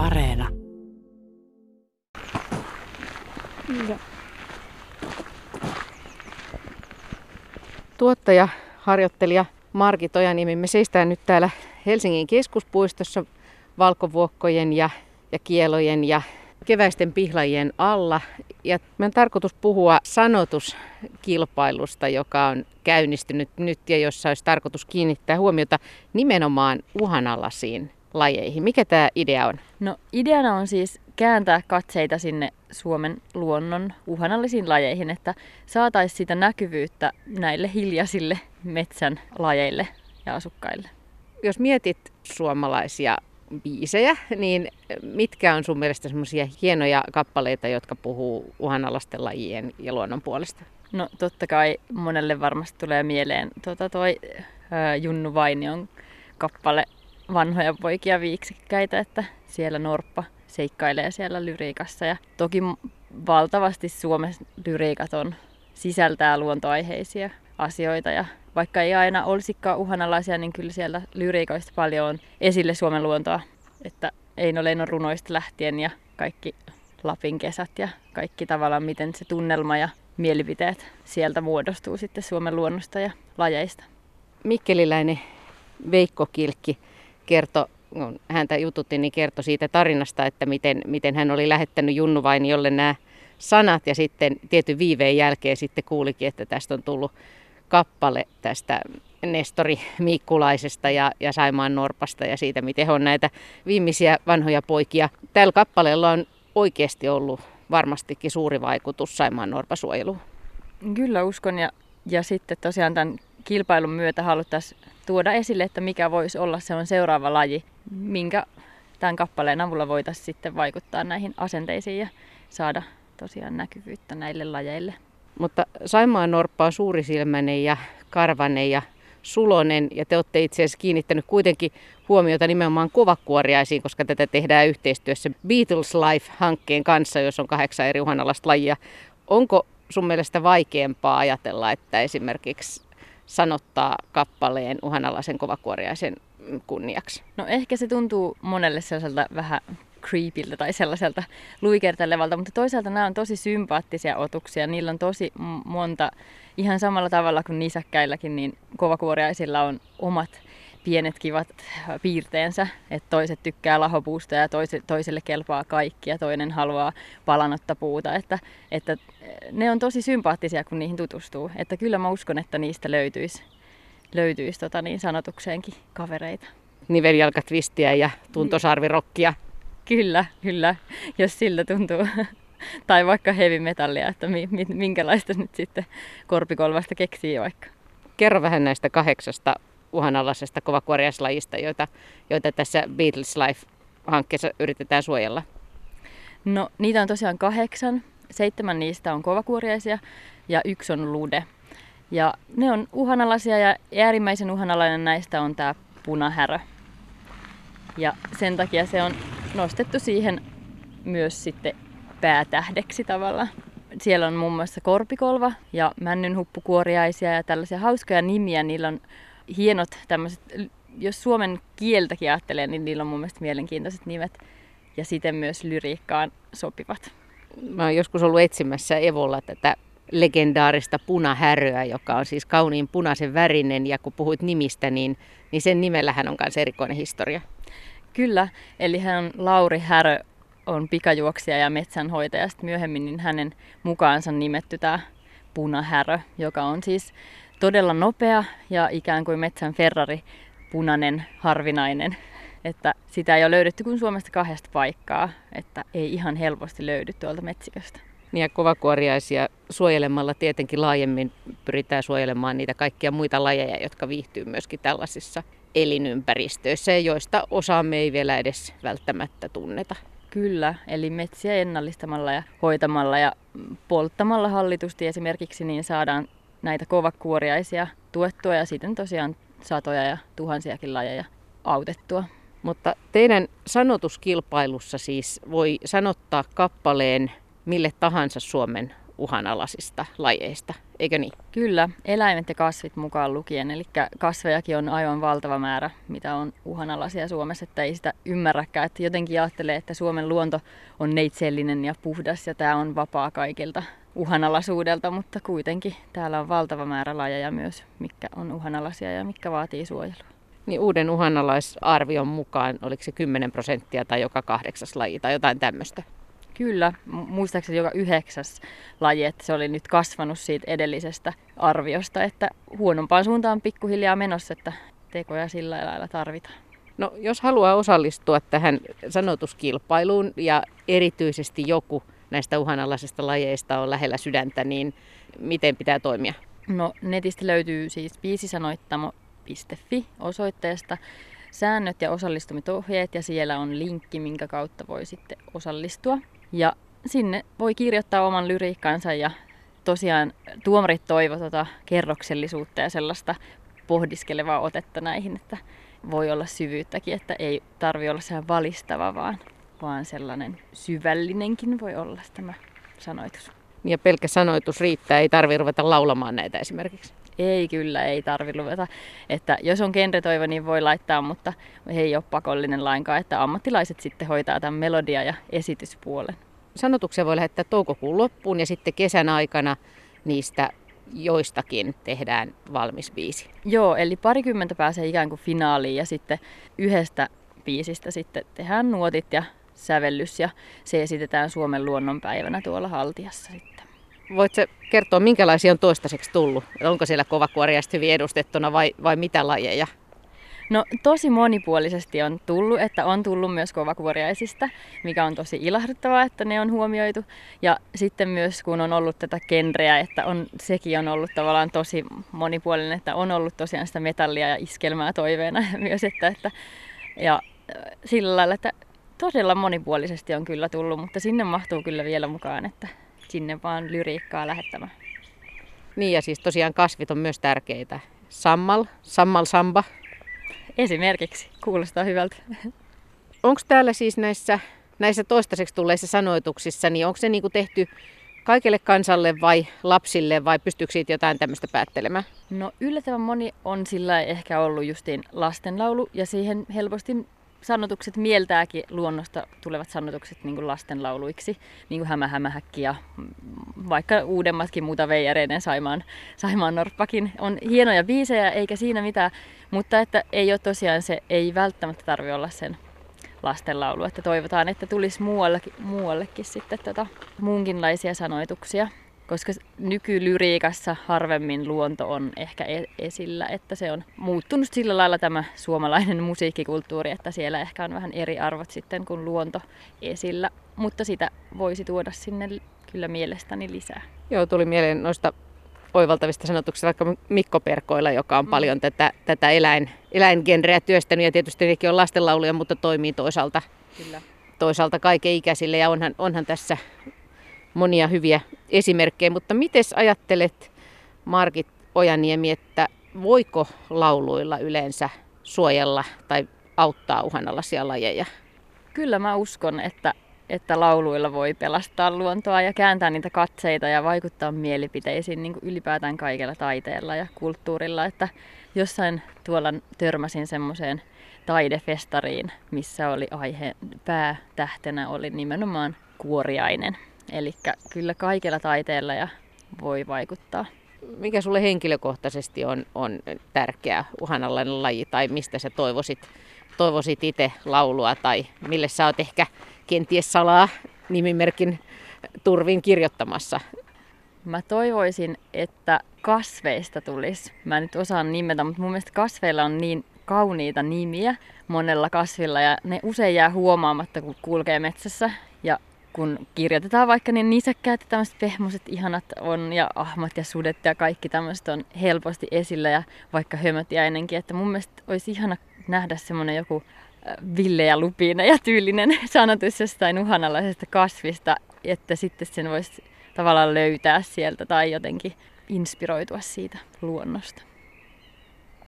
Areena. Ja. Tuottaja, harjoittelija Margit Ojanimi, me seistään nyt täällä Helsingin keskuspuistossa valkovuokkojen ja, ja kielojen ja keväisten pihlajien alla. Ja me on tarkoitus puhua sanotuskilpailusta, joka on käynnistynyt nyt ja jossa olisi tarkoitus kiinnittää huomiota nimenomaan uhanalaisiin lajeihin. Mikä tämä idea on? No ideana on siis kääntää katseita sinne Suomen luonnon uhanallisiin lajeihin, että saataisiin sitä näkyvyyttä näille hiljaisille metsän lajeille ja asukkaille. Jos mietit suomalaisia biisejä, niin mitkä on sun mielestä semmoisia hienoja kappaleita, jotka puhuu uhanalaisten lajien ja luonnon puolesta? No totta kai monelle varmasti tulee mieleen tuota, toi ää, Junnu Vainion kappale Vanhoja poikia viiksikkäitä, että siellä Norppa seikkailee siellä lyriikassa. Ja toki valtavasti Suomessa lyriikat on, sisältää luontoaiheisia asioita ja vaikka ei aina olisikaan uhanalaisia, niin kyllä siellä lyriikoista paljon on esille Suomen luontoa. Että Eino Leinon runoista lähtien ja kaikki Lapin kesät ja kaikki tavallaan miten se tunnelma ja mielipiteet sieltä muodostuu sitten Suomen luonnosta ja lajeista. Mikkeliläinen Veikko Kilkki kertoi, kun häntä jututti, niin kertoi siitä tarinasta, että miten, miten hän oli lähettänyt Junnu jolle nämä sanat ja sitten tietyn viiveen jälkeen sitten kuulikin, että tästä on tullut kappale tästä Nestori Miikkulaisesta ja, ja Saimaan Norpasta ja siitä, miten he on näitä viimeisiä vanhoja poikia. Tällä kappaleella on oikeasti ollut varmastikin suuri vaikutus Saimaan Norpasuojeluun. Kyllä uskon ja, ja sitten tosiaan tämän kilpailun myötä haluttaisiin tuoda esille, että mikä voisi olla se on seuraava laji, minkä tämän kappaleen avulla voitaisiin sitten vaikuttaa näihin asenteisiin ja saada tosiaan näkyvyyttä näille lajeille. Mutta Saimaan Norppa on suurisilmäinen ja karvanen ja sulonen ja te olette itse asiassa kiinnittänyt kuitenkin huomiota nimenomaan kovakuoriaisiin, koska tätä tehdään yhteistyössä Beatles Life-hankkeen kanssa, jos on kahdeksan eri uhanalaista lajia. Onko sun mielestä vaikeampaa ajatella, että esimerkiksi sanottaa kappaleen uhanalaisen kovakuoriaisen kunniaksi? No ehkä se tuntuu monelle sellaiselta vähän creepiltä tai sellaiselta luikertelevalta, mutta toisaalta nämä on tosi sympaattisia otuksia. Niillä on tosi monta, ihan samalla tavalla kuin nisäkkäilläkin, niin kovakuoriaisilla on omat pienet kivat piirteensä, että toiset tykkää lahopuusta ja toise, toiselle kelpaa kaikki ja toinen haluaa palanotta puuta, että, että ne on tosi sympaattisia, kun niihin tutustuu. Että kyllä mä uskon, että niistä löytyisi, löytyisi tota niin sanotukseenkin kavereita. Niveljalkatvistiä ja tuntosarvirokkia. Kyllä, kyllä, jos sillä tuntuu. tai vaikka heavy metallia, että minkälaista nyt sitten korpikolvasta keksii vaikka. Kerro vähän näistä kahdeksasta uhanalaisesta kovakuoriaislajista, joita, joita tässä Beatles Life-hankkeessa yritetään suojella? No niitä on tosiaan kahdeksan. Seitsemän niistä on kovakuoriaisia ja yksi on lude. Ja ne on uhanalaisia ja äärimmäisen uhanalainen näistä on tämä punahärö. Ja sen takia se on nostettu siihen myös sitten päätähdeksi tavallaan. Siellä on muun muassa korpikolva ja männynhuppukuoriaisia ja tällaisia hauskoja nimiä. Niillä on hienot tämmöiset, jos suomen kieltäkin ajattelee, niin niillä on mun mielestä mielenkiintoiset nimet ja siten myös lyriikkaan sopivat. Mä oon joskus ollut etsimässä Evolla tätä legendaarista punahäröä, joka on siis kauniin punaisen värinen ja kun puhuit nimistä, niin, niin sen nimellähän on myös erikoinen historia. Kyllä, eli hän on Lauri Härö, on pikajuoksija ja metsänhoitaja. Sitten myöhemmin niin hänen mukaansa nimetty tämä punahärö, joka on siis todella nopea ja ikään kuin metsän Ferrari, punainen, harvinainen. Että sitä ei ole löydetty kuin Suomesta kahdesta paikkaa, että ei ihan helposti löydy tuolta metsiköstä. Niin ja kovakuoriaisia suojelemalla tietenkin laajemmin pyritään suojelemaan niitä kaikkia muita lajeja, jotka viihtyy myöskin tällaisissa elinympäristöissä, joista osa me ei vielä edes välttämättä tunneta. Kyllä, eli metsiä ennallistamalla ja hoitamalla ja polttamalla hallitusti esimerkiksi, niin saadaan näitä kovakuoriaisia tuettua ja sitten tosiaan satoja ja tuhansiakin lajeja autettua. Mutta teidän sanotuskilpailussa siis voi sanottaa kappaleen mille tahansa Suomen uhanalaisista lajeista. eikö niin? Kyllä, eläimet ja kasvit mukaan lukien. Eli kasvejakin on aivan valtava määrä, mitä on uhanalaisia Suomessa, että ei sitä ymmärräkään. Että jotenkin ajattelee, että Suomen luonto on neitsellinen ja puhdas ja tämä on vapaa kaikilta uhanalaisuudelta, mutta kuitenkin täällä on valtava määrä lajeja myös, mikä on uhanalaisia ja mikä vaatii suojelua. Niin uuden uhanalaisarvion mukaan, oliko se 10 prosenttia tai joka kahdeksas laji tai jotain tämmöistä? Kyllä, muistaakseni joka yhdeksäs laji, että se oli nyt kasvanut siitä edellisestä arviosta, että huonompaan suuntaan pikkuhiljaa menossa, että tekoja sillä lailla tarvitaan. No, jos haluaa osallistua tähän sanotuskilpailuun ja erityisesti joku näistä uhanalaisista lajeista on lähellä sydäntä, niin miten pitää toimia? No, netistä löytyy siis biisisanoittamo.fi osoitteesta säännöt ja osallistumitohjeet ja siellä on linkki, minkä kautta voi sitten osallistua. Ja sinne voi kirjoittaa oman lyriikkansa ja tosiaan tuomarit toivo tota kerroksellisuutta ja sellaista pohdiskelevaa otetta näihin, että voi olla syvyyttäkin, että ei tarvi olla sehän valistava, vaan, vaan sellainen syvällinenkin voi olla tämä sanoitus. Ja pelkkä sanoitus riittää, ei tarvi ruveta laulamaan näitä esimerkiksi. Ei kyllä, ei tarvi ruveta. Että jos on genretoiva, niin voi laittaa, mutta ei ole pakollinen lainkaan, että ammattilaiset sitten hoitaa tämän melodia- ja esityspuolen. Sanotuksia voi lähettää toukokuun loppuun ja sitten kesän aikana niistä joistakin tehdään valmis biisi. Joo, eli parikymmentä pääsee ikään kuin finaaliin ja sitten yhdestä biisistä sitten tehdään nuotit ja sävellys ja se esitetään Suomen luonnonpäivänä tuolla Haltiassa sitten. Voitko kertoa, minkälaisia on toistaiseksi tullut? Onko siellä kovakuoriaiset hyvin edustettuna vai, vai mitä lajeja? No tosi monipuolisesti on tullut, että on tullut myös kovakuoriaisista, mikä on tosi ilahduttavaa, että ne on huomioitu. Ja sitten myös kun on ollut tätä genreä, että on, sekin on ollut tavallaan tosi monipuolinen, että on ollut tosiaan sitä metallia ja iskelmää toiveena myös, että, että ja sillä lailla, että todella monipuolisesti on kyllä tullut, mutta sinne mahtuu kyllä vielä mukaan, että sinne vaan lyriikkaa lähettämään. Niin ja siis tosiaan kasvit on myös tärkeitä. Sammal, sammal samba. Esimerkiksi, kuulostaa hyvältä. Onko täällä siis näissä, näissä toistaiseksi tulleissa sanoituksissa, niin onko se niinku tehty kaikille kansalle vai lapsille vai pystyykö siitä jotain tämmöistä päättelemään? No yllättävän moni on sillä ehkä ollut justiin lastenlaulu ja siihen helposti sanotukset mieltääkin luonnosta tulevat sanotukset niin lastenlauluiksi, niin kuin hämä, hämähäkki ja vaikka uudemmatkin muuta veijareiden Saimaan, Saimaan Norppakin. On hienoja biisejä eikä siinä mitään, mutta että ei ole tosiaan se, ei välttämättä tarvi olla sen lastenlaulu, että toivotaan, että tulisi muuallekin, muuallekin sitten tota, muunkinlaisia sanoituksia koska nykylyriikassa harvemmin luonto on ehkä e- esillä, että se on muuttunut sillä lailla tämä suomalainen musiikkikulttuuri, että siellä ehkä on vähän eri arvot sitten kuin luonto esillä, mutta sitä voisi tuoda sinne kyllä mielestäni lisää. Joo, tuli mieleen noista oivaltavista sanotuksista vaikka Mikko Perkoilla, joka on mm. paljon tätä, tätä eläin, eläingenreä työstänyt ja tietysti nekin on lastenlauluja, mutta toimii toisaalta, Kyllä. toisaalta kaiken ikäisille ja onhan, onhan tässä monia hyviä esimerkkejä, mutta miten ajattelet Margit Ojaniemi, että voiko lauluilla yleensä suojella tai auttaa uhanalaisia lajeja? Kyllä mä uskon, että, että lauluilla voi pelastaa luontoa ja kääntää niitä katseita ja vaikuttaa mielipiteisiin niin kuin ylipäätään kaikella taiteella ja kulttuurilla. Että jossain tuolla törmäsin semmoiseen taidefestariin, missä oli aihe päätähtenä oli nimenomaan kuoriainen. Eli kyllä kaikella taiteella ja voi vaikuttaa. Mikä sulle henkilökohtaisesti on, on tärkeä uhanalainen laji tai mistä sä toivoisit, toivoisit itse laulua tai mille sä oot ehkä kenties salaa nimimerkin turvin kirjoittamassa? Mä toivoisin, että kasveista tulisi. Mä en nyt osaan nimetä, mutta mun mielestä kasveilla on niin kauniita nimiä monella kasvilla ja ne usein jää huomaamatta, kun kulkee metsässä. Kun kirjoitetaan vaikka, niin nisäkkäät ja tämmöiset pehmoiset ihanat on ja ahmat ja sudet ja kaikki tämmöiset on helposti esillä ja vaikka hömötiäinenkin, että mun mielestä olisi ihana nähdä semmoinen joku äh, ville ja lupine ja tyylinen sanotus jostain uhanalaisesta kasvista, että sitten sen voisi tavallaan löytää sieltä tai jotenkin inspiroitua siitä luonnosta.